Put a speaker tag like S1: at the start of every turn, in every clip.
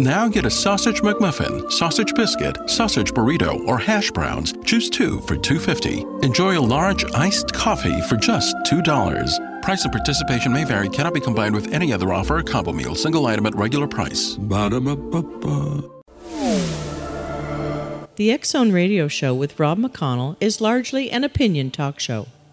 S1: Now get a sausage McMuffin, sausage biscuit, sausage burrito, or hash browns. Choose two for $2.50. Enjoy a large iced coffee for just $2. Price and participation may vary, cannot be combined with any other offer or combo meal, single item at regular price.
S2: Ba-da-ba-ba-ba.
S3: The X Zone Radio Show with Rob McConnell is largely an opinion talk show.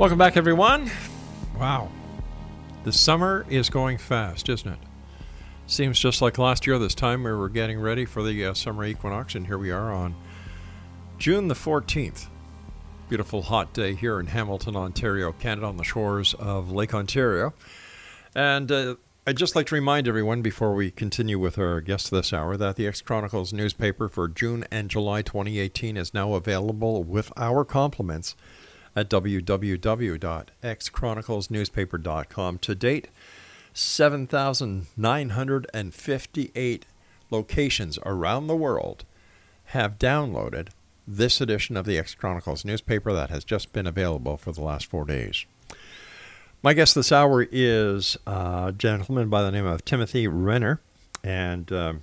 S4: Welcome back, everyone. Wow. The summer is going fast, isn't it? Seems just like last year, this time we were getting ready for the uh, summer equinox, and here we are on June the 14th. Beautiful hot day here in Hamilton, Ontario, Canada, on the shores of Lake Ontario. And uh, I'd just like to remind everyone before we continue with our guest this hour that the X Chronicles newspaper for June and July 2018 is now available with our compliments at www.xchroniclesnewspaper.com. To date, 7,958 locations around the world have downloaded this edition of the X Chronicles newspaper that has just been available for the last four days. My guest this hour is a gentleman by the name of Timothy Renner, and um,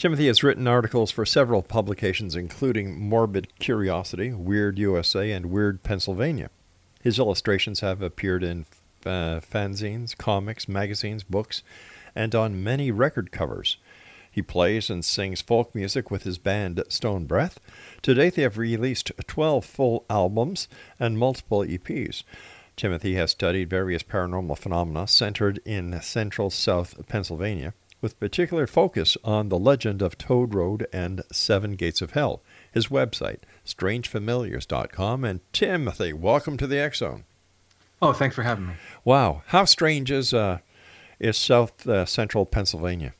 S4: Timothy has written articles for several publications, including Morbid Curiosity, Weird USA, and Weird Pennsylvania. His illustrations have appeared in uh, fanzines, comics, magazines, books, and on many record covers. He plays and sings folk music with his band Stone Breath. To date, they have released 12 full albums and multiple EPs. Timothy has studied various paranormal phenomena centered in central south Pennsylvania with particular focus on the legend of Toad Road and Seven Gates of Hell. His website, strangefamiliars.com. And Timothy, welcome to the X Zone.
S5: Oh, thanks for having me.
S4: Wow, how strange is uh, is South uh, Central Pennsylvania?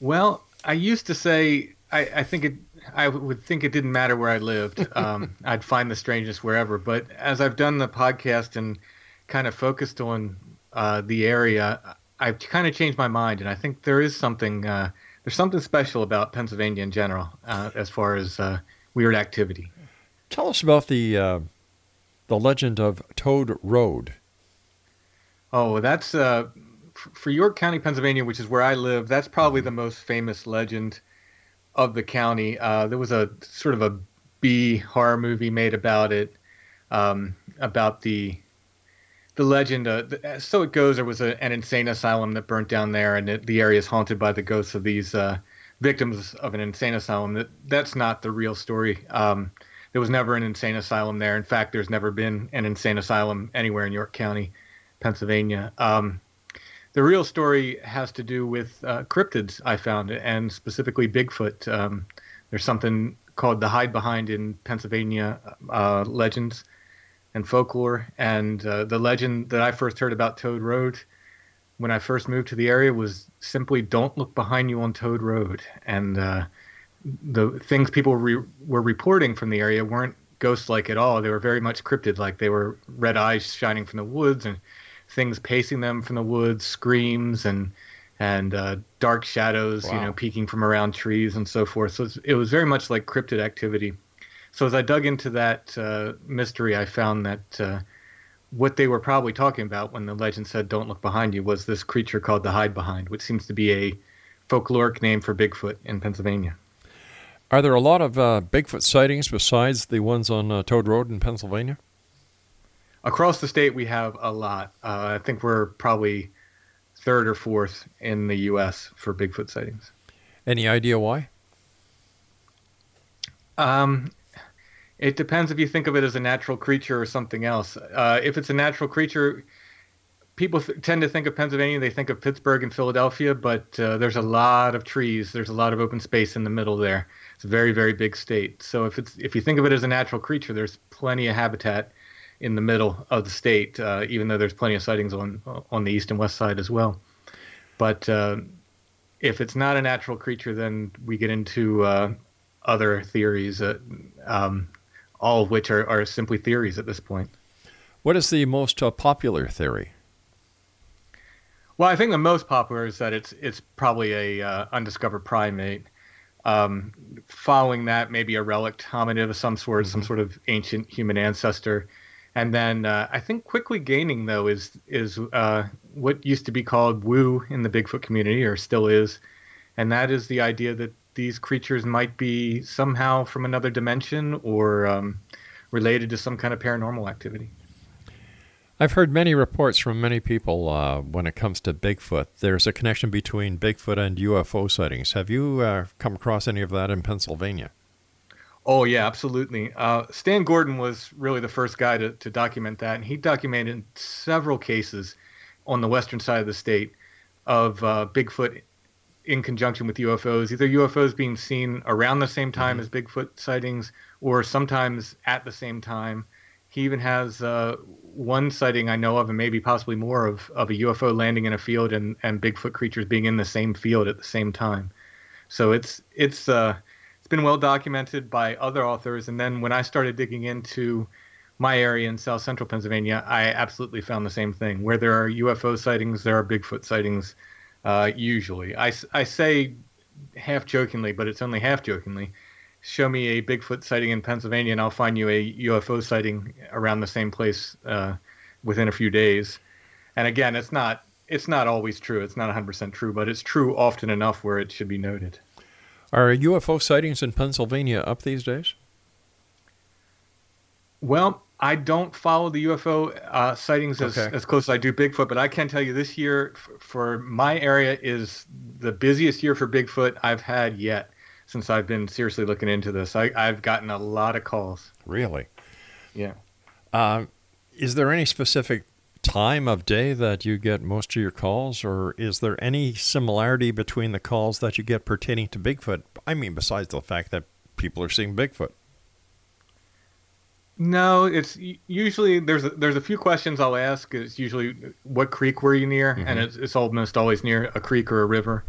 S5: Well, I used to say I, I think it. I would think it didn't matter where I lived. Um, I'd find the strangeness wherever. But as I've done the podcast and kind of focused on uh, the area, I've kind of changed my mind, and I think there is something uh, there's something special about Pennsylvania in general uh, as far as uh, weird activity.
S4: Tell us about the uh, the legend of Toad Road.
S5: Oh, that's uh, for York County, Pennsylvania, which is where I live. That's probably the most famous legend of the county. Uh, there was a sort of a B horror movie made about it, um, about the the legend. Uh, the, so it goes. There was a, an insane asylum that burnt down there, and it, the area is haunted by the ghosts of these uh, victims of an insane asylum. That that's not the real story. Um, there was never an insane asylum there. In fact, there's never been an insane asylum anywhere in York County, Pennsylvania. Um, the real story has to do with uh, cryptids I found, and specifically Bigfoot. Um, there's something called the hide behind in Pennsylvania uh, legends and folklore. And uh, the legend that I first heard about Toad Road when I first moved to the area was simply don't look behind you on Toad Road. And uh, the things people re- were reporting from the area weren't ghost like at all. They were very much cryptid like. They were red eyes shining from the woods and things pacing them from the woods, screams and and uh, dark shadows, wow. you know, peeking from around trees and so forth. So it was very much like cryptid activity. So as I dug into that uh, mystery, I found that uh, what they were probably talking about when the legend said "Don't look behind you" was this creature called the Hide Behind, which seems to be a folkloric name for Bigfoot in Pennsylvania.
S4: Are there a lot of uh, Bigfoot sightings besides the ones on uh, Toad Road in Pennsylvania?
S5: Across the state, we have a lot. Uh, I think we're probably third or fourth in the U.S. for Bigfoot sightings.
S4: Any idea why?
S5: Um, it depends if you think of it as a natural creature or something else. Uh, if it's a natural creature, people th- tend to think of Pennsylvania, they think of Pittsburgh and Philadelphia, but uh, there's a lot of trees, there's a lot of open space in the middle there. It's a very, very big state. So if it's if you think of it as a natural creature, there's plenty of habitat in the middle of the state, uh, even though there's plenty of sightings on on the east and west side as well. But uh, if it's not a natural creature, then we get into uh, other theories, uh, um, all of which are, are simply theories at this point.
S4: What is the most uh, popular theory?
S5: Well, I think the most popular is that it's it's probably a uh, undiscovered primate. Um, following that, maybe a relict hominid of some sort, mm-hmm. some sort of ancient human ancestor. And then uh, I think quickly gaining though is is uh, what used to be called woo in the Bigfoot community, or still is, and that is the idea that these creatures might be somehow from another dimension or um, related to some kind of paranormal activity.
S4: I've heard many reports from many people uh, when it comes to Bigfoot. There's a connection between Bigfoot and UFO sightings. Have you uh, come across any of that in Pennsylvania?
S5: Oh yeah, absolutely. Uh, Stan Gordon was really the first guy to, to document that, and he documented several cases on the western side of the state of uh, Bigfoot in conjunction with UFOs, either UFOs being seen around the same time mm-hmm. as Bigfoot sightings, or sometimes at the same time. He even has uh, one sighting I know of, and maybe possibly more of of a UFO landing in a field and and Bigfoot creatures being in the same field at the same time. So it's it's uh, it's been well documented by other authors. And then when I started digging into my area in South Central Pennsylvania, I absolutely found the same thing. Where there are UFO sightings, there are Bigfoot sightings. Uh, usually, I I say half jokingly, but it's only half jokingly show me a Bigfoot sighting in Pennsylvania, and I'll find you a UFO sighting around the same place uh, within a few days. And again, it's not it's not always true. It's not 100% true, but it's true often enough where it should be noted.
S4: Are UFO sightings in Pennsylvania up these days?
S5: Well, I don't follow the UFO uh, sightings as, okay. as close as I do Bigfoot, but I can tell you this year f- for my area is the busiest year for Bigfoot I've had yet since I've been seriously looking into this. I, have gotten a lot of calls.
S4: Really?
S5: Yeah.
S4: Uh, is there any specific time of day that you get most of your calls, or is there any similarity between the calls that you get pertaining to Bigfoot? I mean, besides the fact that people are seeing Bigfoot.
S5: No, it's usually there's a, there's a few questions I'll ask. It's usually what creek were you near, mm-hmm. and it's, it's almost always near a creek or a river.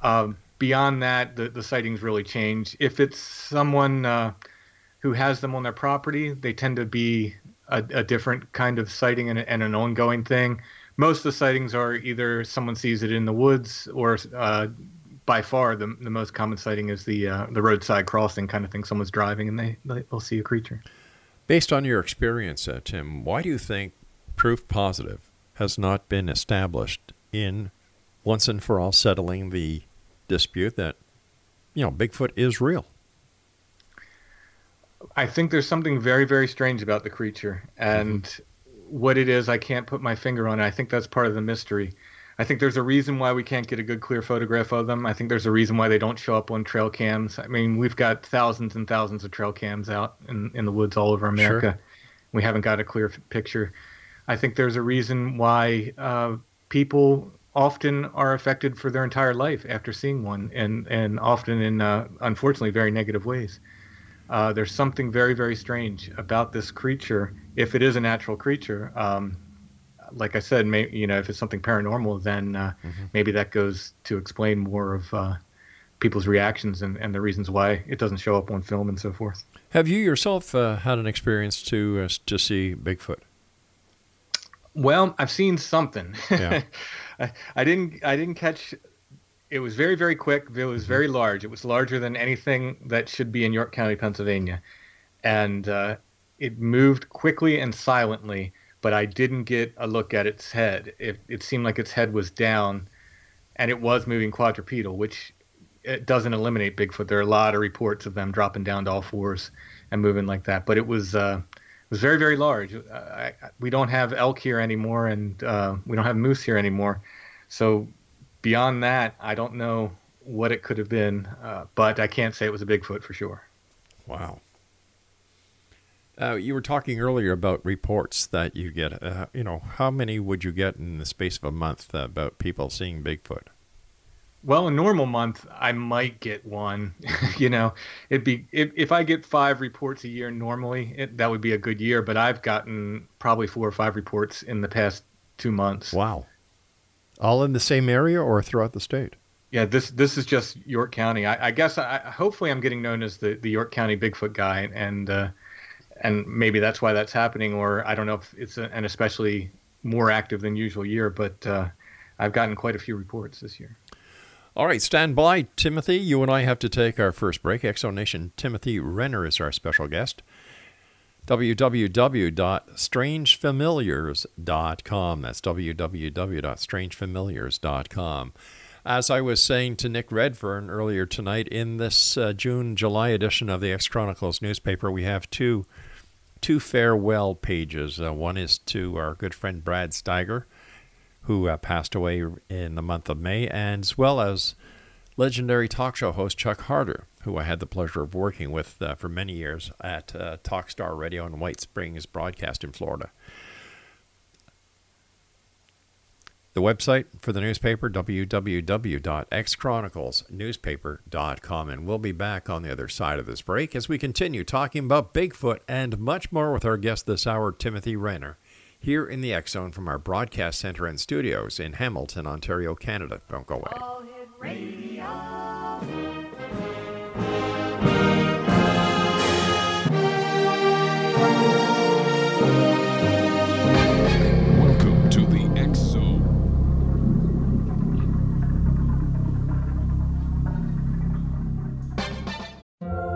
S5: Um, beyond that, the, the sightings really change. If it's someone uh, who has them on their property, they tend to be a, a different kind of sighting and, and, an ongoing thing. Most of the sightings are either someone sees it in the woods or uh, by far the, the most common sighting is the uh, the roadside crossing kind of thing. Someone's driving and they they'll see a creature.
S4: Based on your experience, uh, Tim, why do you think proof positive has not been established in once and for all settling the dispute that you know, Bigfoot is real.
S5: I think there's something very, very strange about the creature, and mm-hmm. what it is, I can't put my finger on it. I think that's part of the mystery. I think there's a reason why we can't get a good, clear photograph of them. I think there's a reason why they don't show up on trail cams. I mean, we've got thousands and thousands of trail cams out in, in the woods all over America. Sure. We haven't got a clear f- picture. I think there's a reason why uh, people often are affected for their entire life after seeing one, and and often in uh, unfortunately very negative ways. Uh, there's something very, very strange about this creature. If it is a natural creature, um, like I said, may, you know, if it's something paranormal, then uh, mm-hmm. maybe that goes to explain more of uh, people's reactions and, and the reasons why it doesn't show up on film and so forth.
S4: Have you yourself uh, had an experience to uh, to see Bigfoot?
S5: Well, I've seen something. Yeah. I, I didn't I didn't catch it was very very quick it was very mm-hmm. large it was larger than anything that should be in york county pennsylvania and uh, it moved quickly and silently but i didn't get a look at its head it, it seemed like its head was down and it was moving quadrupedal which it doesn't eliminate bigfoot there are a lot of reports of them dropping down to all fours and moving like that but it was uh, it was very very large I, I, we don't have elk here anymore and uh, we don't have moose here anymore so beyond that, I don't know what it could have been, uh, but I can't say it was a Bigfoot for sure.
S4: Wow. Uh, you were talking earlier about reports that you get. Uh, you know, how many would you get in the space of a month about people seeing Bigfoot?
S5: Well, a normal month, I might get one. you know, it'd be if, if I get five reports a year normally, it, that would be a good year. But I've gotten probably four or five reports in the past two months.
S4: Wow. All in the same area or throughout the state?
S5: Yeah, this this is just York County. I, I guess I, hopefully I'm getting known as the, the York County Bigfoot guy, and uh, and maybe that's why that's happening. Or I don't know if it's an especially more active than usual year, but uh, I've gotten quite a few reports this year.
S4: All right, stand by, Timothy. You and I have to take our first break. Exonation Timothy Renner is our special guest www.strangefamiliars.com. That's www.strangefamiliars.com. As I was saying to Nick Redfern earlier tonight, in this uh, June July edition of the X Chronicles newspaper, we have two two farewell pages. Uh, one is to our good friend Brad Steiger, who uh, passed away in the month of May, and as well as legendary talk show host Chuck Harder, who I had the pleasure of working with uh, for many years at uh, Talkstar Radio in White Springs broadcast in Florida. The website for the newspaper, www.xchroniclesnewspaper.com. And we'll be back on the other side of this break as we continue talking about Bigfoot and much more with our guest this hour, Timothy Renner, here in the X Zone from our broadcast center and studios in Hamilton, Ontario, Canada. Don't go away.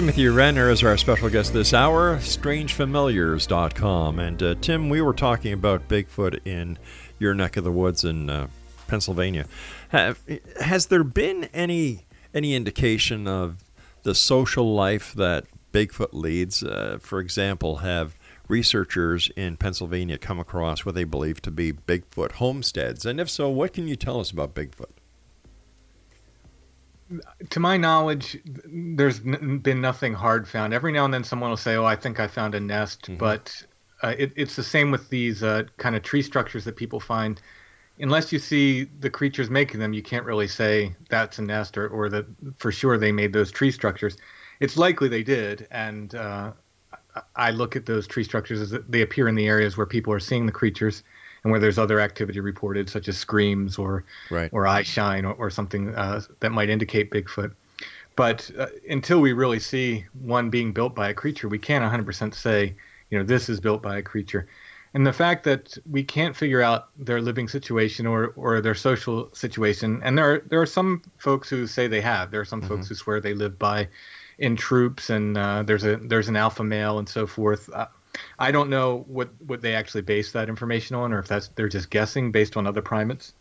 S4: Timothy Renner is our special guest this hour, strangefamiliars.com. And uh, Tim, we were talking about Bigfoot in your neck of the woods in uh, Pennsylvania. Have, has there been any any indication of the social life that Bigfoot leads? Uh, for example, have researchers in Pennsylvania come across what they believe to be Bigfoot homesteads? And if so, what can you tell us about Bigfoot?
S5: To my knowledge, there's n- been nothing hard found. Every now and then, someone will say, "Oh, I think I found a nest," mm-hmm. but uh, it, it's the same with these uh, kind of tree structures that people find unless you see the creatures making them, you can't really say that's a nest or, or that for sure they made those tree structures. It's likely they did, and uh, I look at those tree structures as they appear in the areas where people are seeing the creatures and where there's other activity reported, such as screams or
S4: right.
S5: or eye shine or, or something uh, that might indicate Bigfoot. But uh, until we really see one being built by a creature, we can't 100% say, you know, this is built by a creature and the fact that we can't figure out their living situation or, or their social situation and there are there are some folks who say they have there are some mm-hmm. folks who swear they live by in troops and uh, there's a there's an alpha male and so forth uh, I don't know what what they actually base that information on or if that's they're just guessing based on other primates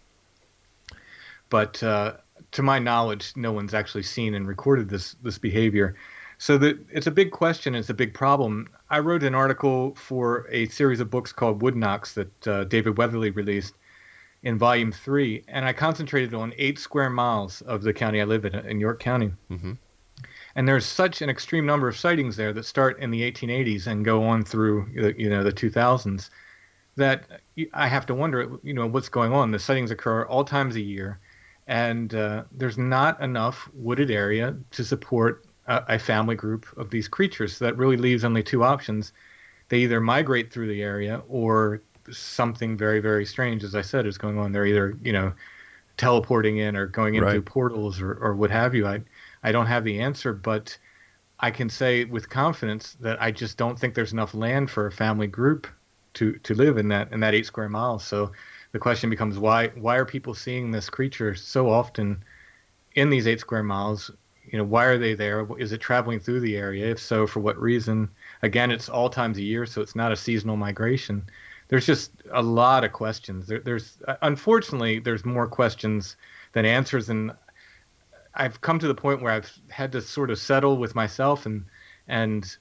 S5: but uh, to my knowledge no one's actually seen and recorded this this behavior so the, it's a big question. It's a big problem. I wrote an article for a series of books called Wood Knocks that uh, David Weatherly released in volume three, and I concentrated on eight square miles of the county I live in, in York County.
S4: Mm-hmm.
S5: And there's such an extreme number of sightings there that start in the 1880s and go on through you know the 2000s that I have to wonder, you know, what's going on. The sightings occur all times a year, and uh, there's not enough wooded area to support a, a family group of these creatures. So that really leaves only two options. They either migrate through the area or something very, very strange, as I said, is going on. They're either, you know, teleporting in or going into right. portals or, or what have you. I, I don't have the answer, but I can say with confidence that I just don't think there's enough land for a family group to, to live in that in that eight square miles. So the question becomes why why are people seeing this creature so often in these eight square miles? You know why are they there? Is it traveling through the area? If so for what reason? Again it's all times a year so it's not a seasonal migration. There's just a lot of questions. There, there's unfortunately there's more questions than answers and i've come to the point where i've had to sort of settle with myself and and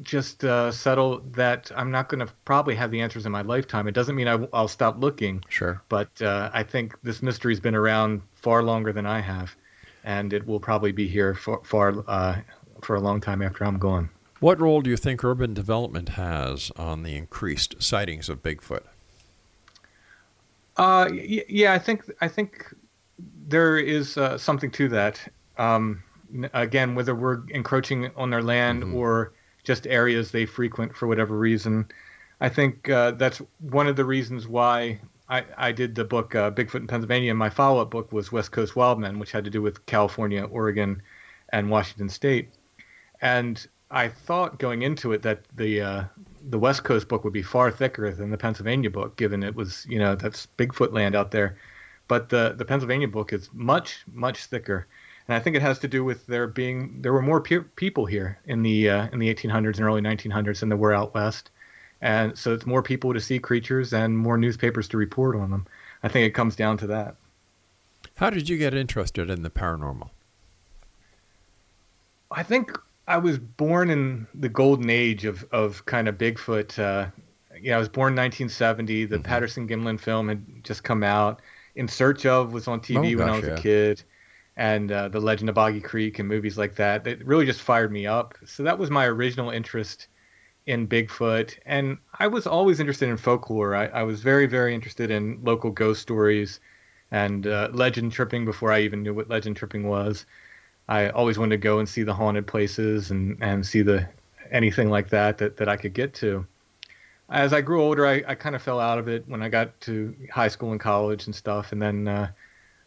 S5: just uh, settle that I'm not going to probably have the answers in my lifetime. It doesn't mean I, will stop looking.
S4: Sure.
S5: But uh, I think this mystery's been around far longer than I have and it will probably be here for for, uh, for a long time after I'm gone.
S4: What role do you think urban development has on the increased sightings of Bigfoot?
S5: Uh, yeah, I think I think there is uh, something to that. Um, again, whether we're encroaching on their land mm-hmm. or just areas they frequent for whatever reason, I think uh, that's one of the reasons why I, I did the book uh, Bigfoot in Pennsylvania, and my follow up book was West Coast Wildmen, which had to do with California, Oregon, and Washington State. And I thought going into it that the uh, the West Coast book would be far thicker than the Pennsylvania book, given it was you know that's Bigfoot land out there. But the the Pennsylvania book is much much thicker, and I think it has to do with there being there were more pe- people here in the uh, in the 1800s and early 1900s than there were out west and so it's more people to see creatures and more newspapers to report on them. I think it comes down to that.
S4: How did you get interested in the paranormal?
S5: I think I was born in the golden age of, of kind of Bigfoot. Uh, yeah, I was born in 1970. The mm-hmm. Patterson Gimlin film had just come out. In Search of was on TV oh, when gosh, I was yeah. a kid, and uh, The Legend of Boggy Creek and movies like that. That really just fired me up. So that was my original interest in Bigfoot, and I was always interested in folklore. I, I was very, very interested in local ghost stories and uh, legend tripping before I even knew what legend tripping was. I always wanted to go and see the haunted places and, and see the anything like that, that that I could get to. As I grew older, I, I kind of fell out of it when I got to high school and college and stuff. And then uh,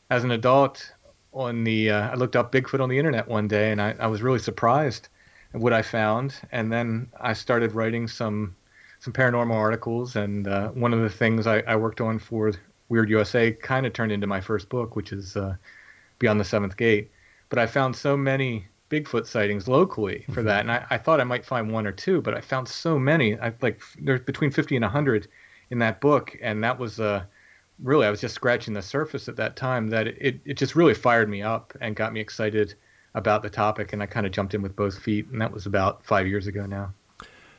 S5: as an adult, on the uh, I looked up Bigfoot on the internet one day, and I, I was really surprised at what I found, and then I started writing some some paranormal articles. And uh, one of the things I, I, worked on for Weird USA kind of turned into my first book, which is uh, Beyond the Seventh Gate. But I found so many Bigfoot sightings locally for mm-hmm. that, and I, I, thought I might find one or two, but I found so many. I like there's between 50 and 100 in that book, and that was uh, really I was just scratching the surface at that time. That it it just really fired me up and got me excited about the topic, and I kind of jumped in with both feet, and that was about five years ago now.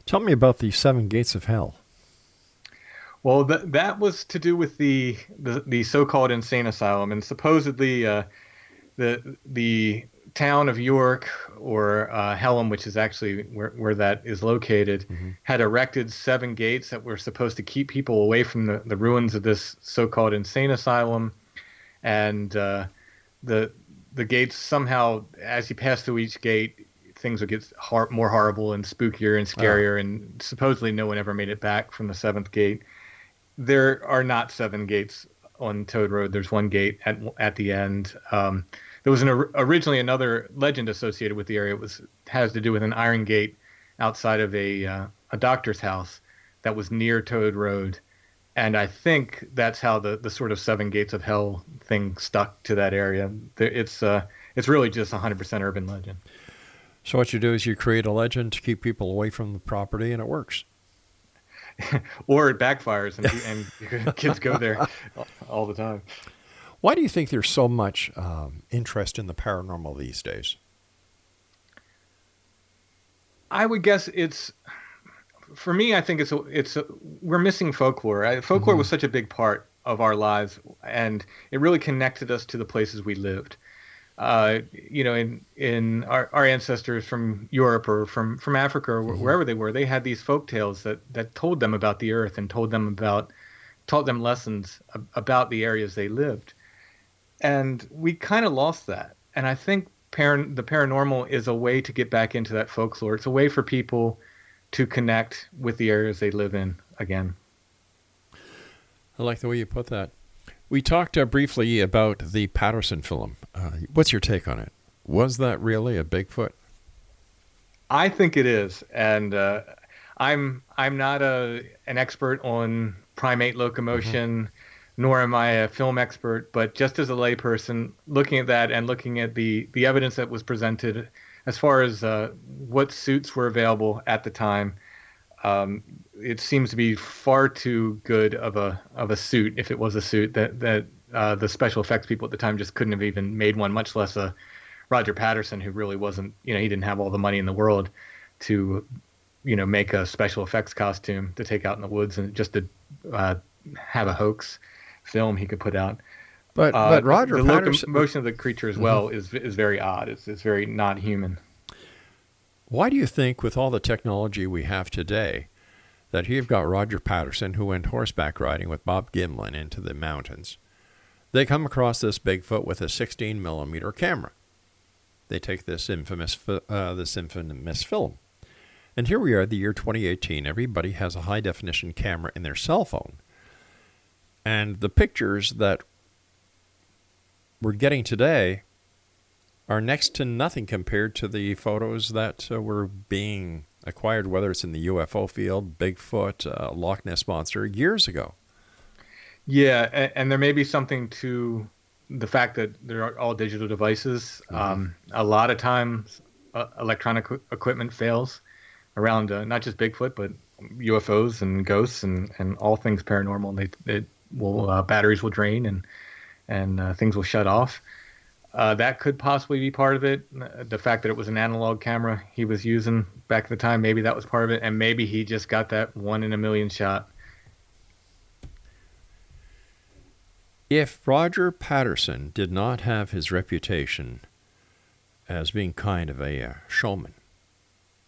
S4: Tell me about the seven gates of hell.
S5: Well, th- that was to do with the the, the so-called insane asylum, and supposedly uh, the the town of York or uh, which is actually where, where that is located, mm-hmm. had erected seven gates that were supposed to keep people away from the, the ruins of this so-called insane asylum, and uh, the the gates somehow, as you pass through each gate, things would get hor- more horrible and spookier and scarier, oh. and supposedly no one ever made it back from the seventh gate. There are not seven gates on Toad Road. There's one gate at at the end. Um, there was an originally another legend associated with the area. It was has to do with an iron gate outside of a uh, a doctor's house that was near Toad Road, and I think that's how the the sort of seven gates of hell thing stuck to that area. It's uh it's really just 100% urban legend.
S4: So what you do is you create a legend to keep people away from the property, and it works.
S5: or it backfires, and, and kids go there all the time.
S4: Why do you think there's so much um, interest in the paranormal these days?
S5: I would guess it's for me. I think it's a, it's a, we're missing folklore. Folklore mm-hmm. was such a big part of our lives, and it really connected us to the places we lived. Uh, you know, in in our, our ancestors from Europe or from from Africa or mm-hmm. wherever they were, they had these folk tales that that told them about the earth and told them about taught them lessons about the areas they lived and we kind of lost that. And I think the paranormal is a way to get back into that folklore. It's a way for people to connect with the areas they live in again.
S4: I like the way you put that. We talked uh, briefly about the Patterson film. Uh, what's your take on it? Was that really a Bigfoot?
S5: I think it is, and uh, I'm I'm not a an expert on primate locomotion. Mm-hmm nor am I a film expert, but just as a layperson, looking at that and looking at the the evidence that was presented, as far as uh, what suits were available at the time, um, it seems to be far too good of a of a suit, if it was a suit that that uh, the special effects people at the time just couldn't have even made one, much less a Roger Patterson, who really wasn't, you know, he didn't have all the money in the world to, you know, make a special effects costume to take out in the woods and just to uh, have a hoax film he could put out.
S4: But uh, but Roger
S5: the
S4: Patterson,
S5: motion of the creature as well mm-hmm. is is very odd. It's it's very not human.
S4: Why do you think, with all the technology we have today, that you've got Roger Patterson who went horseback riding with Bob Gimlin into the mountains? They come across this Bigfoot with a 16 millimeter camera. They take this infamous uh, this infamous film, and here we are, the year 2018. Everybody has a high definition camera in their cell phone and the pictures that we're getting today are next to nothing compared to the photos that uh, were being acquired, whether it's in the UFO field, Bigfoot, uh, Loch Ness Monster, years ago.
S5: Yeah, and, and, there may be something to the fact that they're all digital devices. Mm-hmm. Um, a lot of times, uh, electronic equipment fails around uh, not just Bigfoot, but UFOs and ghosts and, and all things paranormal. They, they will uh, batteries will drain and and uh, things will shut off. Uh, that could possibly be part of it. The fact that it was an analog camera he was using back at the time, maybe that was part of it, and maybe he just got that one in a million shot.
S4: If Roger Patterson did not have his reputation as being kind of a uh, showman,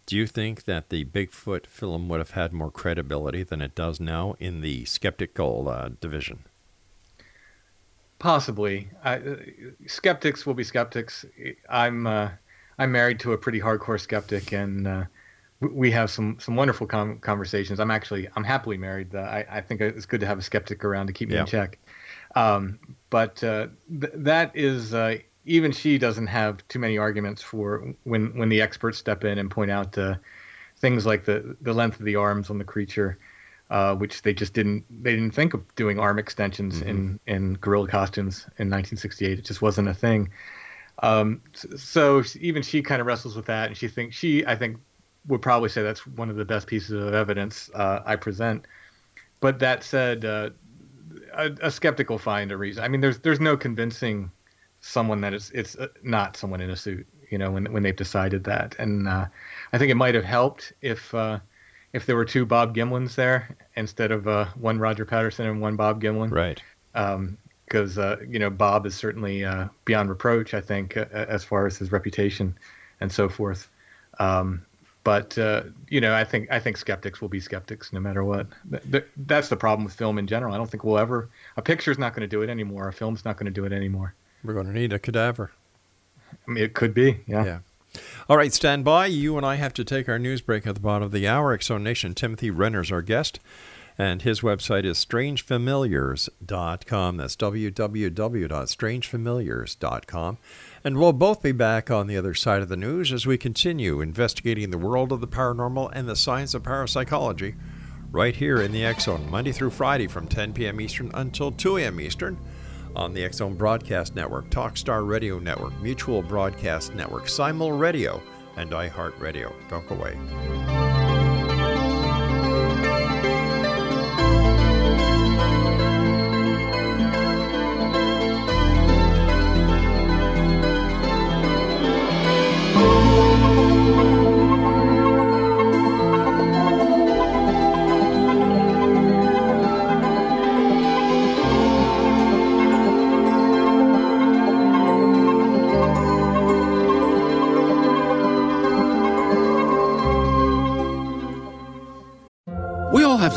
S4: do you think that the Bigfoot film would have had more credibility than it does now in the skeptical uh, division?
S5: Possibly. I, uh, skeptics will be skeptics. I'm uh, I'm married to a pretty hardcore skeptic, and uh, we have some some wonderful com- conversations. I'm actually I'm happily married. I, I think it's good to have a skeptic around to keep me yeah. in check. Um, but uh, th- that is uh, even she doesn't have too many arguments for when when the experts step in and point out uh, things like the the length of the arms on the creature, uh, which they just didn't they didn't think of doing arm extensions mm-hmm. in in gorilla costumes in 1968. It just wasn't a thing. Um, so even she kind of wrestles with that, and she thinks she I think would probably say that's one of the best pieces of evidence uh, I present. But that said, uh, a, a skeptic will find a reason. I mean, there's there's no convincing someone that is it's uh, not someone in a suit. You know, when when they've decided that, and uh, I think it might have helped if uh, if there were two Bob Gimlins there instead of uh, one Roger Patterson and one Bob Gimlin.
S4: Right.
S5: Because uh, you know Bob is certainly uh, beyond reproach. I think uh, as far as his reputation and so forth. Um, but uh, you know, I think I think skeptics will be skeptics no matter what. Th- th- that's the problem with film in general. I don't think we'll ever. A picture's not going to do it anymore. A film's not going to do it anymore.
S4: We're going to need a cadaver.
S5: I mean, it could be. Yeah.
S4: Yeah. All right, stand by. You and I have to take our news break at the bottom of the hour. Exo Nation Timothy Renner's our guest, and his website is strangefamiliars.com. That's www.strangefamiliars.com. And we'll both be back on the other side of the news as we continue investigating the world of the paranormal and the science of parapsychology right here in the Zone, Monday through Friday from 10 p.m. Eastern until 2 a.m. Eastern on the Zone Broadcast Network, Talkstar Radio Network, Mutual Broadcast Network, Simul Radio, and iHeartRadio. Don't go away.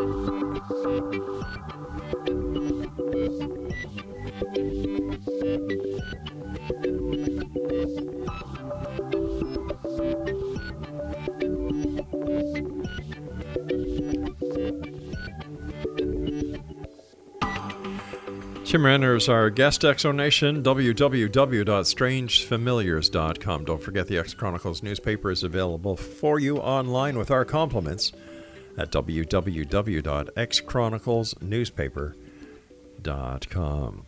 S4: Tim Renner is our guest, Exonation, www.strangefamiliars.com. Don't forget the X Chronicles newspaper is available for you online with our compliments at www.xchroniclesnewspaper.com.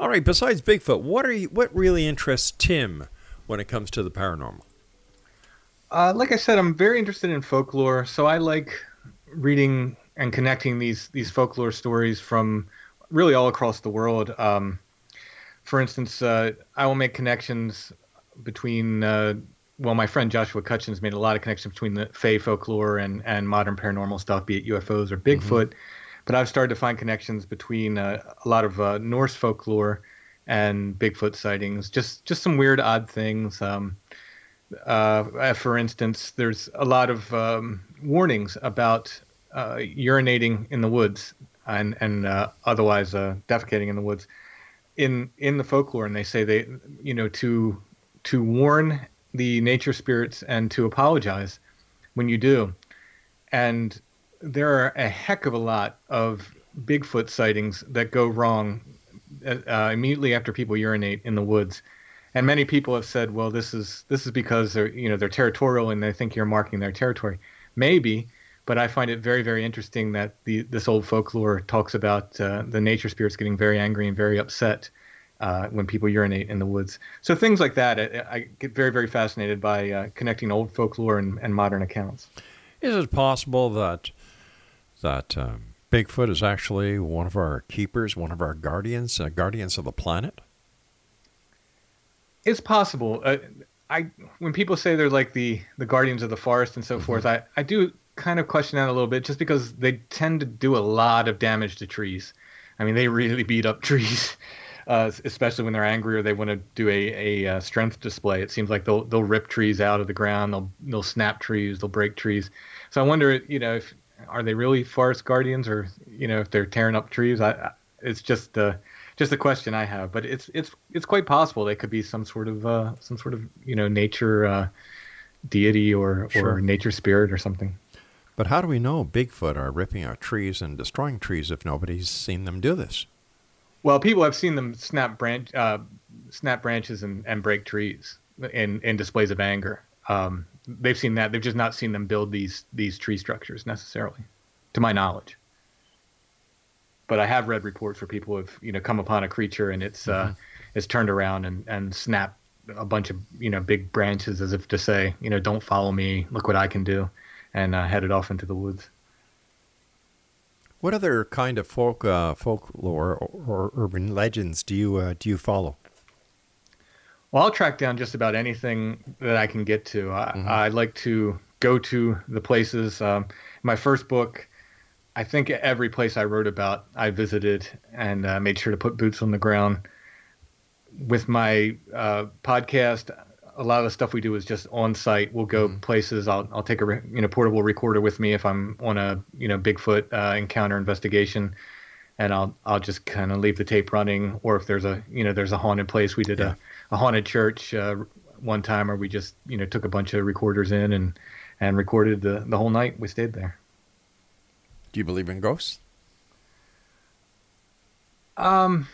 S4: All right, besides Bigfoot, what are you, what really interests Tim when it comes to the paranormal?
S5: Uh, like I said, I'm very interested in folklore, so I like reading and connecting these these folklore stories from really all across the world. Um, for instance, uh, I will make connections between. Uh, well, my friend Joshua Cutchins made a lot of connections between the Fey folklore and and modern paranormal stuff, be it UFOs or Bigfoot. But I've started to find connections between uh, a lot of uh, Norse folklore and Bigfoot sightings. Just just some weird, odd things. Um, uh, for instance, there's a lot of um, warnings about uh, urinating in the woods and and uh, otherwise uh, defecating in the woods in in the folklore, and they say they you know to to warn the nature spirits and to apologize when you do, and there are a heck of a lot of Bigfoot sightings that go wrong uh, immediately after people urinate in the woods and many people have said, well, this is this is because they're you know they're territorial and they think you're marking their territory. Maybe, but I find it very very interesting that the this old folklore talks about uh, the nature spirits getting very angry and very upset uh, when people urinate in the woods. So things like that, I, I get very very fascinated by uh, connecting old folklore and, and modern accounts.
S4: Is it possible that that um, Bigfoot is actually one of our keepers, one of our guardians, uh, guardians of the planet?
S5: It's possible. Uh, I when people say they're like the the guardians of the forest and so
S4: Mm-hmm.
S5: forth, I I do kind of question that a little bit, just because they tend to do a lot of damage to trees. I mean, they really beat up trees, uh, especially when they're angry or they want to do a a uh, strength display. It seems like they'll they'll rip trees out of the ground, they'll they'll snap trees, they'll break trees. So I wonder, you know, if are they really forest guardians or you know if they're tearing up trees? I, I it's just uh, just a question I have, but it's it's it's quite possible they could be some sort of uh, some sort of you know nature uh, deity or
S4: Sure.
S5: or nature spirit or something.
S4: But how do we know Bigfoot are ripping out trees and destroying trees if nobody's seen them do this?
S5: Well, people have seen them snap branch uh, snap branches and, and break trees. in in displays of anger. Um, they've seen that. They've just not seen them build these these tree structures necessarily, to my knowledge. But I have read reports where people have you know come upon a creature and it's uh, it's turned around and and snapped a bunch of you know big branches as if to say you know don't follow me, look what I can do, and uh, headed off into the woods.
S4: What other kind of folk uh, folklore or, or urban legends do you uh, do you follow?
S5: Well, I'll track down just about anything that I can get to. I, I like to go to the places. Um, my first book, I think every place I wrote about, I visited and uh, made sure to put boots on the ground. With my uh, podcast, a lot of the stuff we do is just on site. We'll go places. I'll I'll take a re- you know portable recorder with me if I'm on a you know Bigfoot uh, encounter investigation, and I'll I'll just kind of leave the tape running. Or if there's a you know there's a haunted place, we did a, a haunted church uh, one time where we just you know took a bunch of recorders in and and recorded the the whole night. We stayed there.
S4: Do you believe in ghosts?
S5: Um,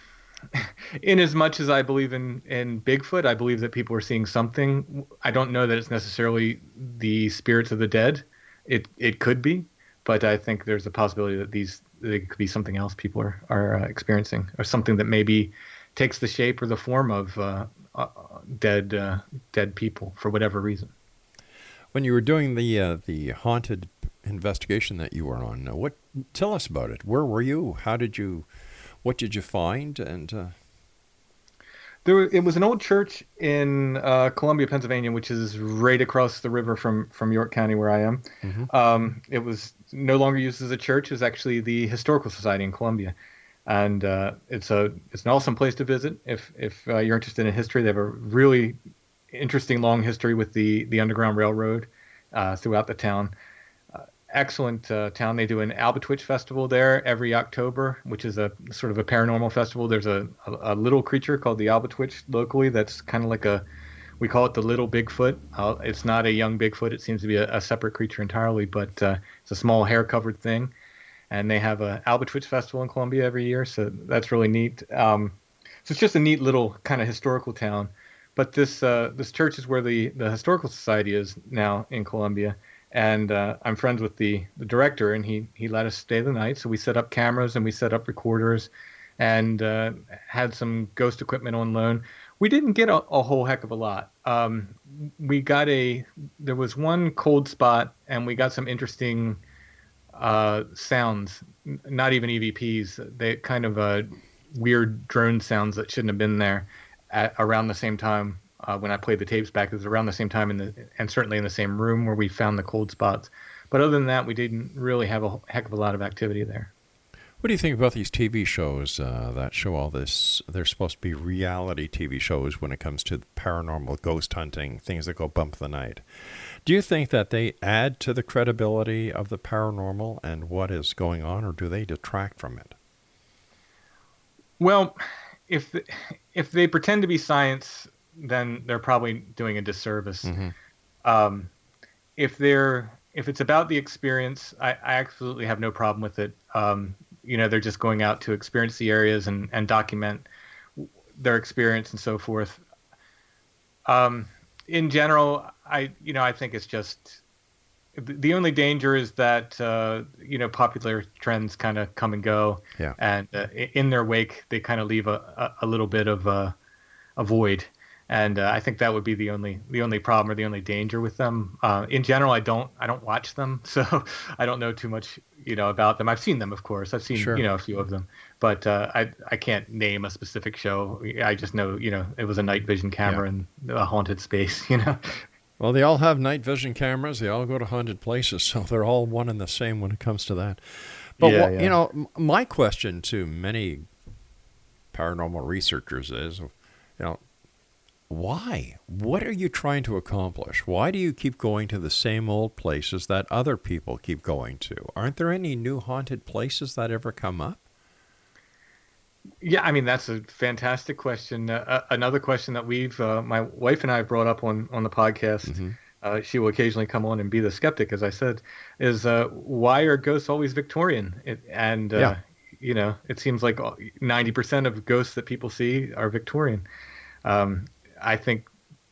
S5: in as much as I believe in in Bigfoot, I believe that people are seeing something. I don't know that it's necessarily the spirits of the dead. It it could be, but I think there's a possibility that these they could be something else people are are uh, experiencing, or something that maybe takes the shape or the form of uh, uh, dead uh, dead people for whatever reason.
S4: When you were doing the uh, the haunted investigation that you were on, uh, what tell us about it? Where were you? How did you? What did you find? And uh,
S5: There, it was an old church in uh, Columbia, Pennsylvania, which is right across the river from from York County, where I am. Um, it was no longer used as a church; it was actually the Historical Society in Columbia, and uh, it's a it's an awesome place to visit if if uh, you're interested in history. They have a really interesting long history with the the Underground Railroad uh, throughout the town. Excellent uh, town. They do an Albatwitch festival there every October, which is a sort of a paranormal festival. There's a, a, a little creature called the Albatwitch locally that's kind of like a, we call it the little Bigfoot. Uh, it's not a young Bigfoot. It seems to be a, a separate creature entirely, but uh, it's a small hair covered thing. And they have a Albatwitch festival in Columbia every year, so that's really neat. Um, so it's just a neat little kind of historical town. But this uh, this church is where the, the historical society is now in Columbia, and uh, I'm friends with the, the director, and he he let us stay the night. So we set up cameras and we set up recorders, and uh, had some ghost equipment on loan. We didn't get a, a whole heck of a lot. Um, we got a there was one cold spot, and we got some interesting uh, sounds, not even EVPs. They kind of uh, weird drone sounds that shouldn't have been there at around the same time uh, when I played the tapes back. It was around the same time in the and certainly in the same room where we found the cold spots. But other than that, we didn't really have a heck of a lot of activity there.
S4: what do you think about these TV shows uh, that show all this? They're supposed to be reality TV shows when it comes to paranormal, ghost hunting, things that go bump the night. Do you think that they add to the credibility of the paranormal and what is going on, or do they detract from it?
S5: Well, if the, if they pretend to be science, then they're probably doing a disservice. Um, if they're if it's about the experience, I, I absolutely have no problem with it. Um, you know, they're just going out to experience the areas and, and document their experience and so forth. Um, in general, I you know I think it's just the the only danger is that uh, you know popular trends kind of come and go,
S4: Yeah.
S5: and uh, in their wake they kind of leave a, a, a little bit of a, a void, and uh, I think that would be the only the only problem or the only danger with them. Uh, in general, I don't I don't watch them, so I don't know too much you know about them. I've seen them, of course. I've seen
S4: Sure.
S5: you know a few of them, but uh, I I can't name a specific show. I just know you know it was a night vision camera in a haunted space, you know.
S4: Well, they all have night vision cameras. They all go to haunted places, so they're all one and the same when it comes to that. But
S5: Yeah,
S4: what,
S5: yeah.
S4: you know, m- my question to many paranormal researchers is, you know, why? What are you trying to accomplish? Why do you keep going to the same old places that other people keep going to? Aren't there any new haunted places that ever come up?
S5: Yeah, I mean that's a fantastic question. Uh, uh, another question that we've, uh, my wife and I have brought up on on the podcast. Uh, she will occasionally come on and be the skeptic, as I said, is uh, why are ghosts always Victorian? It, and uh,
S4: Yeah.
S5: you know, it seems like ninety percent of ghosts that people see are Victorian. Um, I think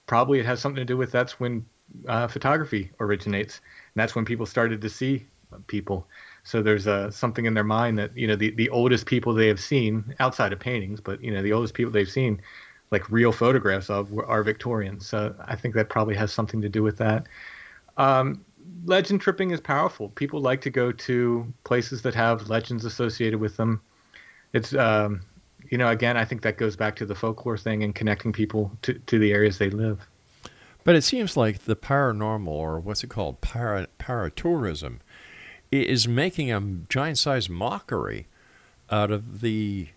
S5: probably it has something to do with that's when uh, photography originates, and that's when people started to see people. So there's something in their mind that you know the the oldest people they have seen outside of paintings, but you know the oldest people they've seen, like real photographs of, are Victorians. So I think that probably has something to do with that. Um, legend tripping is powerful. People like to go to places that have legends associated with them. It's um, you know again I think that goes back to the folklore thing and connecting people to to the areas they live.
S4: But it seems like the paranormal, or what's it called, para, paratourism, is making a giant-sized mockery out of the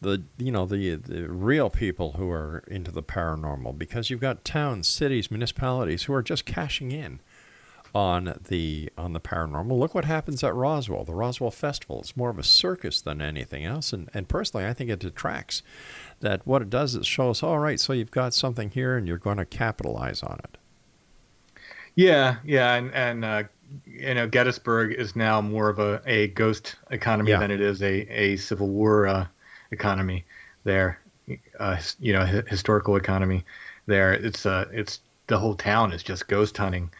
S4: the you know the the real people who are into the paranormal because you've got towns, cities, municipalities who are just cashing in on the on the paranormal. Look what happens at Roswell, the Roswell Festival. It's more of a circus than anything else, and and personally, I think it detracts. That what it does is shows, all right, so you've got something here, and you're going to capitalize on it.
S5: Yeah, yeah, and and uh, you know, Gettysburg is now more of a, a ghost economy
S4: Yeah.
S5: than it is a a Civil War uh, economy. There, uh, you know, hi- historical economy. There, it's uh, it's the whole town is just ghost hunting.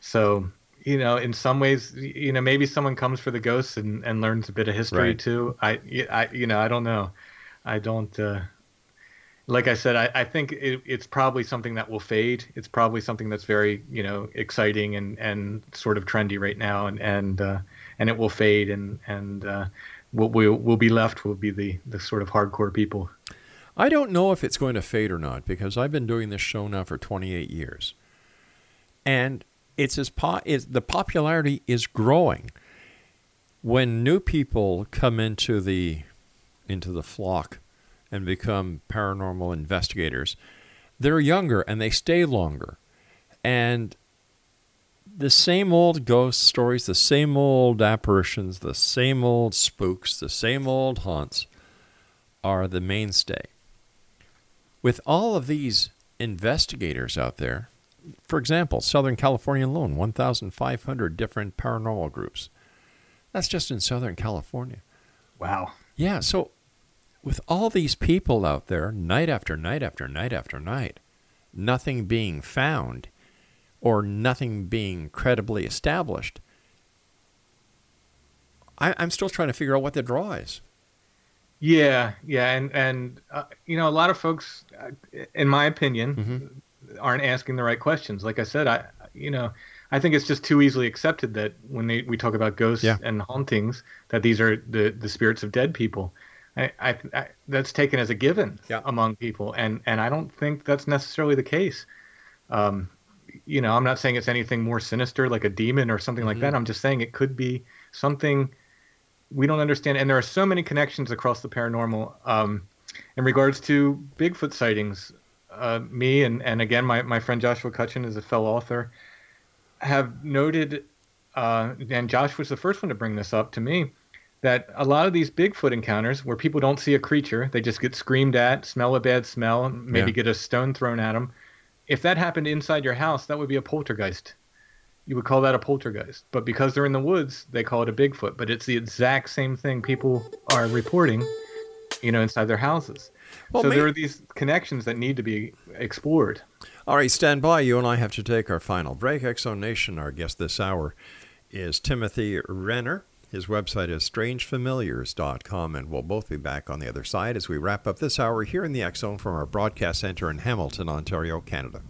S5: So you know, in some ways, you know, maybe someone comes for the ghosts and, and learns a bit of history
S4: Right.
S5: too. I, you know, I don't know. I don't. Uh, like I said, I, I think it, it's probably something that will fade. It's probably something that's very, you know, exciting and, and sort of trendy right now, and and uh, and it will fade, and and uh, what we'll will be left will be the the sort of hardcore people.
S4: I don't know if it's going to fade or not because I've been doing this show now for 28 years, and it's as po- it's, the popularity is growing. When new people come into the into the flock and become paranormal investigators, they're younger and they stay longer, and the same old ghost stories, the same old apparitions, the same old spooks, the same old haunts are the mainstay with all of these investigators out there, for example, Southern California alone, 1,500 different paranormal groups. That's just in Southern California.
S5: Wow.
S4: Yeah, so with all these people out there, night after night after night after night, nothing being found or nothing being credibly established, I, I'm still trying to figure out what the draw is.
S5: Yeah, yeah, and and uh, you know, a lot of folks, uh, in my opinion, aren't asking the right questions. Like I said, I you know, I think it's just too easily accepted that when they, we talk about ghosts
S4: Yeah.
S5: and hauntings, that these are the the spirits of dead people. I, I, I that's taken as a given
S4: Yeah.
S5: among people, and and I don't think that's necessarily the case. Um, you know, I'm not saying it's anything more sinister like a demon or something like that. I'm just saying it could be something we don't understand. And there are so many connections across the paranormal um, in regards to Bigfoot sightings. Uh, me and, and again, my, my friend Joshua Cutchin is a fellow author, have noted, uh, and Josh was the first one to bring this up to me, that a lot of these Bigfoot encounters where people don't see a creature, they just get screamed at, smell a bad smell, maybe
S4: Yeah.
S5: get a stone thrown at them. If that happened inside your house, that would be a poltergeist you would call that a poltergeist. But because they're in the woods, they call it a Bigfoot. But it's the exact same thing people are reporting, you know, inside their houses.
S4: Well,
S5: so there are these connections that need to be explored.
S4: All right, stand by. You and I have to take our final break. Exo Nation, our guest this hour is Timothy Renner. His website is strangefamiliars.com, and we'll both be back on the other side as we wrap up this hour here in the Zone from our broadcast center in Hamilton, Ontario, Canada.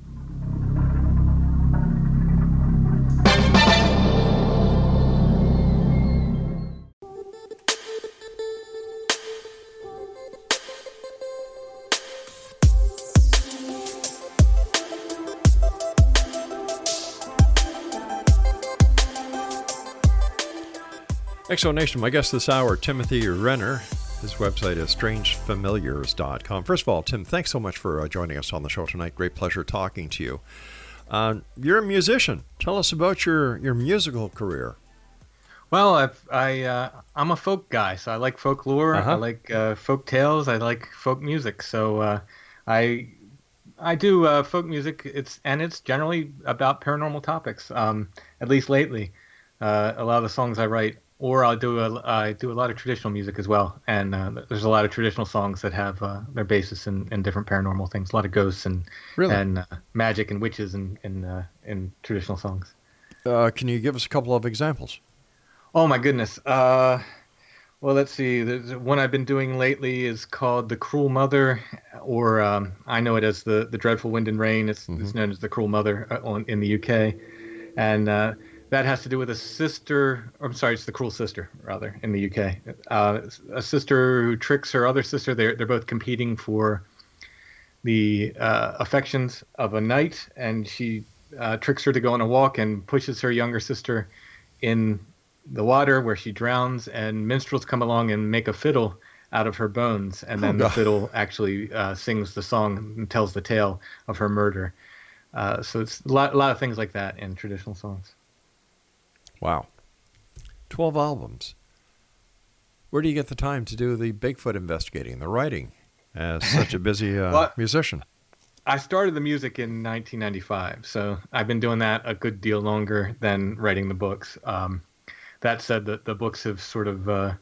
S4: Exo Nation, my guest this hour, Timothy Renner. His website is strangefamiliars.com. First of all, Tim, thanks so much for uh, joining us on the show tonight. Great pleasure talking to you. Uh, you're a musician. Tell us about your, your musical career.
S5: Well, I've, I uh, I'm a folk guy, so I like folklore.
S4: Uh-huh.
S5: I like uh, folk tales. I like folk music. So uh, I I do uh, folk music. It's and it's generally about paranormal topics. Um, at least lately, uh, a lot of the songs I write or I'll do a I do a lot of traditional music as well, and uh, there's a lot of traditional songs that have uh, their basis in, in different paranormal things. A lot of ghosts and
S4: Really?
S5: and uh, magic and witches in in, uh, in traditional songs.
S4: Uh, can you give us a couple of examples?
S5: Oh my goodness. Uh, well, let's see. The one I've been doing lately is called "The Cruel Mother," or um, I know it as the the Dreadful Wind and Rain. It's, it's known as the Cruel Mother on, in the UK, and uh, that has to do with a sister. I'm sorry, it's the Cruel Sister rather in the UK. Uh, a sister who tricks her other sister. They're they're both competing for the uh, affections of a knight, and she uh, tricks her to go on a walk and pushes her younger sister in the water where she drowns. And minstrels come along and make a fiddle out of her bones, and then the fiddle actually uh, sings the song and tells the tale of her murder. Uh, so it's a lot, a lot of things like that in traditional songs.
S4: Wow. 12 albums. Where do you get the time to do the Bigfoot investigating, the writing, as such a busy uh,
S5: Well,
S4: musician?
S5: I started the music in 1995, so I've been doing that a good deal longer than writing the books. Um, that said, the, the books have sort of uh,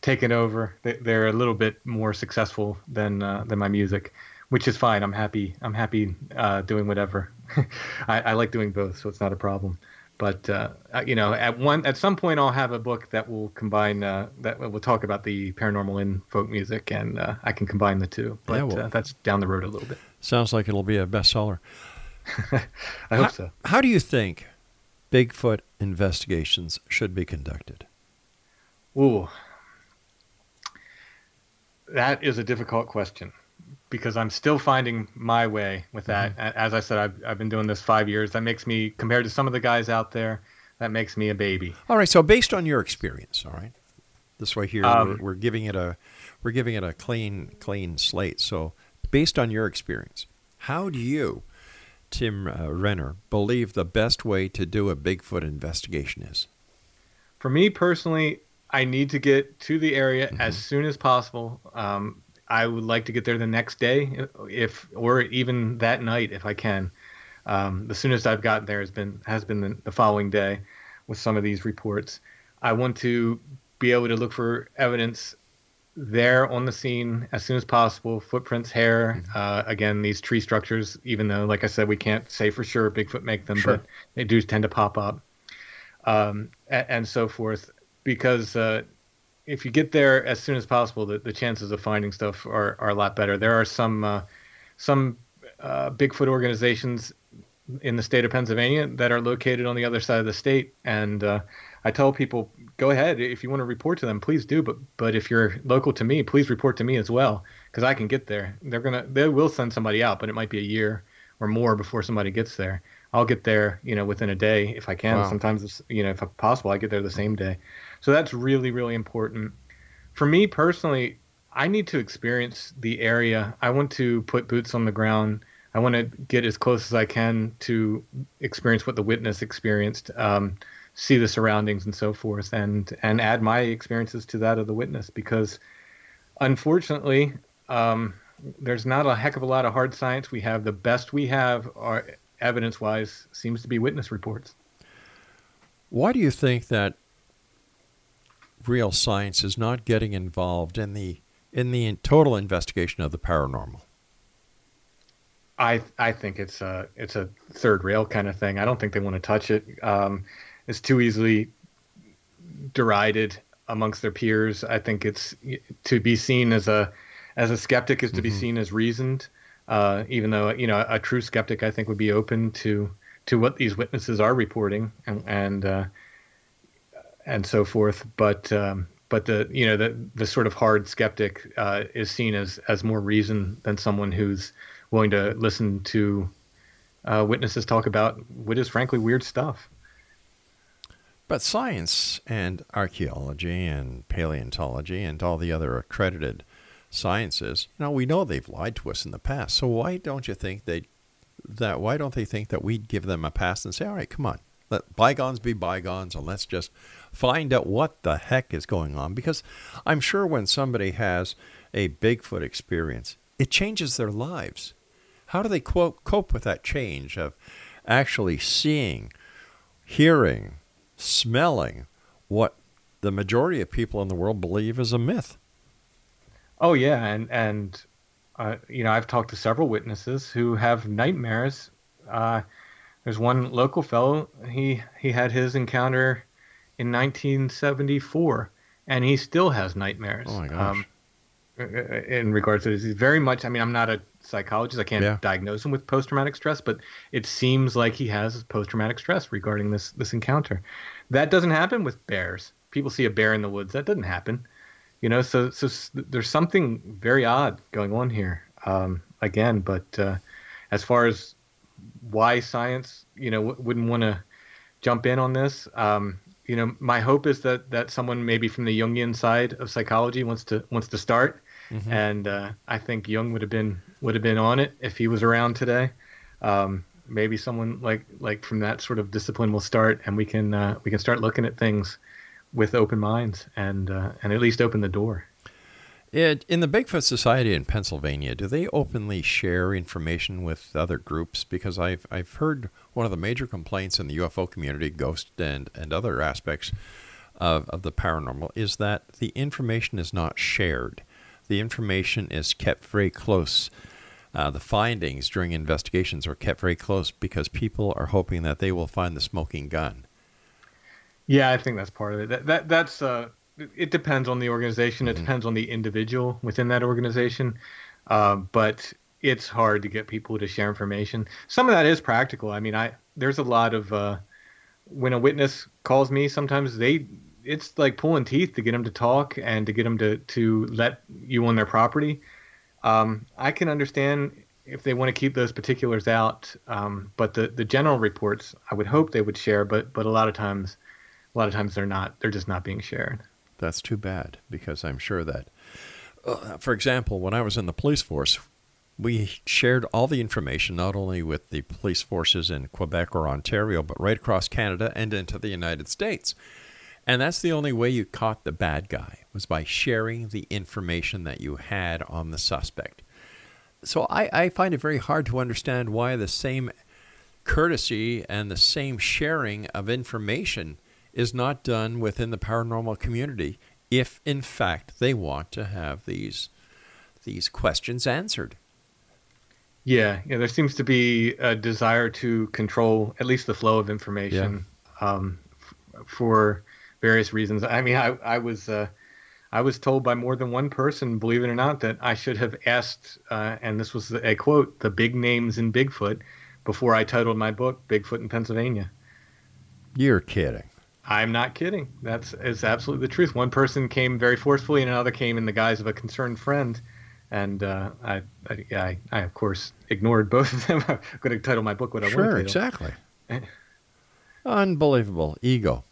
S5: taken over. They, they're a little bit more successful than uh, than my music, which is fine. I'm happy. I'm happy uh, doing whatever. I, I like doing both, so it's not a problem. But uh, uh, you know, at one at some point, I'll have a book that will combine uh, that will talk about the paranormal in folk music, and uh, I can combine the two. But
S4: Yeah, well-
S5: uh, that's down the road a little bit.
S4: Sounds like it'll be a bestseller.
S5: I hope
S4: how,
S5: so.
S4: How do you think Bigfoot investigations should be conducted?
S5: Ooh, that is a difficult question because I'm still finding my way with that. A- As I said, I've, I've been doing this five years. That makes me, compared to some of the guys out there, that makes me a baby.
S4: All right, so based on your experience, all right, this way here
S5: Um,
S4: we're, we're giving it a we're giving it a clean clean slate. So based on your experience, how do you, Tim uh, Renner, believe the best way to do a Bigfoot investigation is?
S5: For me personally, I need to get to the area as soon as possible. Um, I would like to get there the next day, if or even that night if I can. Um, the soonest I've gotten there has been has been the, the following day, with some of these reports. I want to be able to look for evidence there on the scene as soon as possible. Footprints, hair, uh, again these tree structures. Even though, like I said, we can't say for sure Bigfoot make them,
S4: Sure.
S5: but they do tend to pop up um, and, and so forth. Because uh, if you get there as soon as possible, the, the chances of finding stuff are, are a lot better. There are some uh, some uh, Bigfoot organizations in the state of Pennsylvania that are located on the other side of the state, and uh, I tell people, go ahead if you want to report to them, please do. But but if you're local to me, please report to me as well, because I can get there. They're gonna they will send somebody out, but it might be a year or more before somebody gets there. I'll get there, you know, within a day if I can.
S4: Wow.
S5: Sometimes, it's, you know, if possible, I get there the same day. So that's really, really important. For me personally, I need to experience the area. I want to put boots on the ground. I want to get as close as I can to experience what the witness experienced, um, see the surroundings and so forth, and and add my experiences to that of the witness. Because unfortunately, um, there's not a heck of a lot of hard science. We have the best we have, are evidence-wise, seems to be witness reports.
S4: Why do you think that real science is not getting involved in the in the total investigation of the paranormal?
S5: I I think it's a it's a third rail kind of thing. I don't think they want to touch it. Um, it's too easily derided amongst their peers. I think it's to be seen as a as a skeptic is to be seen as reasoned. Uh, even though you know a true skeptic, I think would be open to to what these witnesses are reporting and and uh, and so forth. But um, but the you know the the sort of hard skeptic uh, is seen as as more reason than someone who's willing to listen to uh, witnesses talk about what is frankly weird stuff.
S4: But science and archaeology and paleontology and all the other accredited sciences, you know, we know they've lied to us in the past. So why don't you think they that why don't they think that we'd give them a pass and say, all right, come on, let bygones be bygones and let's just find out what the heck is going on? Because I'm sure when somebody has a Bigfoot experience, it changes their lives. How do they quote, cope with that change of actually seeing, hearing, smelling what the majority of people in the world believe is a myth.
S5: Oh yeah, and and uh, you know I've talked to several witnesses who have nightmares. Uh, there's one local fellow. He he had his encounter in 1974, and he still has nightmares.
S4: Oh my gosh. Um,
S5: in regards to this, he's very much. I mean, I'm not a psychologist. I can't yeah. diagnose him with post traumatic stress, but it seems like he has post traumatic stress regarding this this encounter. That doesn't happen with bears. People see a bear in the woods. That doesn't happen. You know, so so there's something very odd going on here. Um, again, but uh, as far as why science, you know, w- wouldn't want to jump in on this. Um, you know, my hope is that that someone maybe from the Jungian side of psychology wants to wants to start, mm-hmm. and uh, I think Jung would have been would have been on it if he was around today. Um, maybe someone like like from that sort of discipline will start, and we can uh, we can start looking at things with open minds and uh, and at least open the door.
S4: It, in the Bigfoot Society in Pennsylvania, do they openly share information with other groups? Because I've I've heard one of the major complaints in the UFO community, ghost and, and other aspects of, of the paranormal, is that the information is not shared. The information is kept very close. Uh, the findings during investigations are kept very close because people are hoping that they will find the smoking gun.
S5: Yeah, I think that's part of it. That, that that's uh, it depends on the organization. It mm-hmm. depends on the individual within that organization. Uh, but it's hard to get people to share information. Some of that is practical. I mean, I there's a lot of uh, when a witness calls me, sometimes they it's like pulling teeth to get them to talk and to get them to to let you on their property. Um, I can understand if they want to keep those particulars out, um, but the the general reports I would hope they would share, but but a lot of times, a lot of times they're not. They're just not being shared.
S4: That's too bad because I'm sure that, uh, for example, when I was in the police force, we shared all the information not only with the police forces in Quebec or Ontario, but right across Canada and into the United States. And that's the only way you caught the bad guy was by sharing the information that you had on the suspect. So I, I find it very hard to understand why the same courtesy and the same sharing of information is not done within the paranormal community if in fact they want to have these these questions answered.
S5: Yeah, yeah. There seems to be a desire to control at least the flow of information yeah. um, f- for various reasons. I mean, I, I was uh, I was told by more than one person, believe it or not, that I should have asked, uh, and this was a quote, the big names in Bigfoot before I titled my book, Bigfoot in Pennsylvania.
S4: You're kidding.
S5: I'm not kidding. That's is absolutely the truth. One person came very forcefully, and another came in the guise of a concerned friend. And uh, I, I, I, I, of course, ignored both of them. I'm going to title my book what I
S4: sure,
S5: want to.
S4: exactly. Unbelievable ego.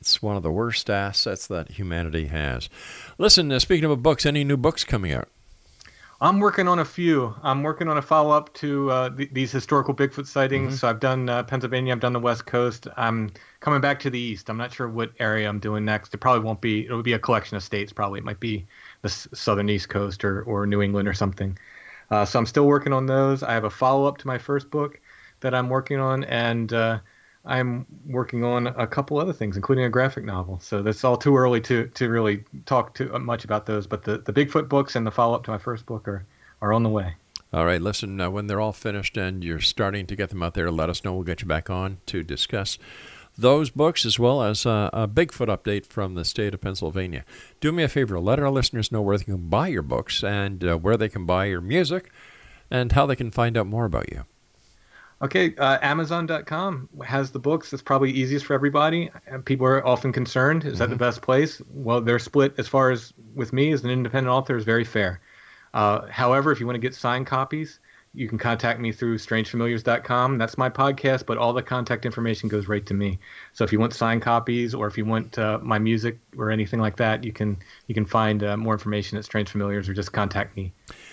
S4: It's one of the worst assets that humanity has. Listen, uh, speaking of books, any new books coming out?
S5: I'm working on a few. I'm working on a follow up to uh, th- these historical Bigfoot sightings. Mm-hmm. So I've done uh, Pennsylvania, I've done the West Coast. I'm coming back to the East. I'm not sure what area I'm doing next. It probably won't be. It'll be a collection of states. Probably it might be the s- southern East Coast or or New England or something. Uh, so I'm still working on those. I have a follow up to my first book that I'm working on, and uh, I'm working on a couple other things, including a graphic novel. So that's all too early to, to really talk too much about those. But the, the Bigfoot books and the follow up to my first book are, are on the way.
S4: All right, listen, uh, when they're all finished and you're starting to get them out there, let us know. We'll get you back on to discuss those books as well as uh, a Bigfoot update from the state of Pennsylvania. Do me a favor, let our listeners know where they can buy your books and uh, where they can buy your music and how they can find out more about you.
S5: Okay, uh, Amazon.com has the books. It's probably easiest for everybody. People are often concerned: is mm-hmm. that the mm-hmm. best place? Well, they're split as far as with me as an independent author is very fair. Uh, however, if you want to get signed copies, you can contact me through strangefamiliars.com. That's my podcast, but all the contact information goes right to me. So if you want signed copies or if you want uh, my music or anything like that, you can you can find uh, more information at Strange Familiars or just contact me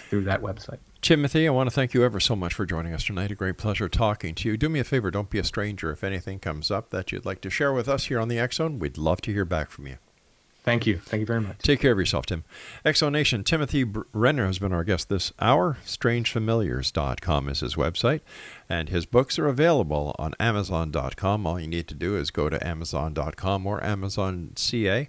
S5: through that website.
S4: Timothy, I want to thank you ever so much for joining us tonight. A great pleasure talking to you. Do me a favor, don't be a stranger. If anything comes up that you'd like to share with us here on the Zone, we'd love to hear back from you.
S5: Thank you. Thank you very much.
S4: Take care of yourself, Tim. Exonation, Timothy Renner has been our guest this hour. StrangeFamiliars.com is his website, and his books are available on Amazon.com. All you need to do is go to Amazon.com or Amazon CA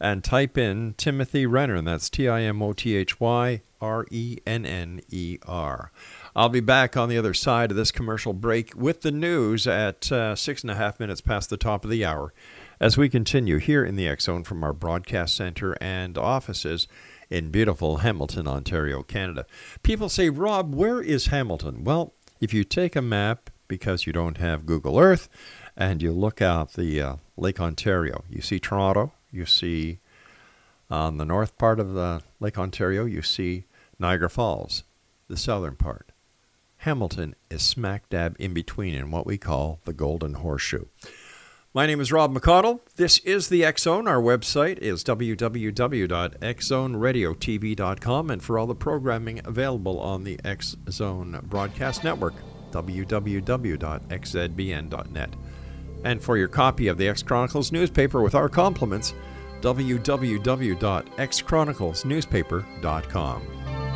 S4: and type in Timothy Renner, and that's T I M O T H Y R E N N E R. I'll be back on the other side of this commercial break with the news at uh, six and a half minutes past the top of the hour as we continue here in the X Zone from our broadcast center and offices in beautiful Hamilton, Ontario, Canada. People say, Rob, where is Hamilton? Well, if you take a map because you don't have Google Earth and you look out the uh, Lake Ontario, you see Toronto, you see on the north part of the Lake Ontario, you see Niagara Falls, the southern part. Hamilton is smack dab in between in what we call the Golden Horseshoe. My name is Rob McConnell. This is the X Zone. Our website is www.xzoneradiotv.com, and for all the programming available on the X Zone Broadcast Network, www.xzbn.net. And for your copy of the X Chronicles newspaper with our compliments, www.xchroniclesnewspaper.com.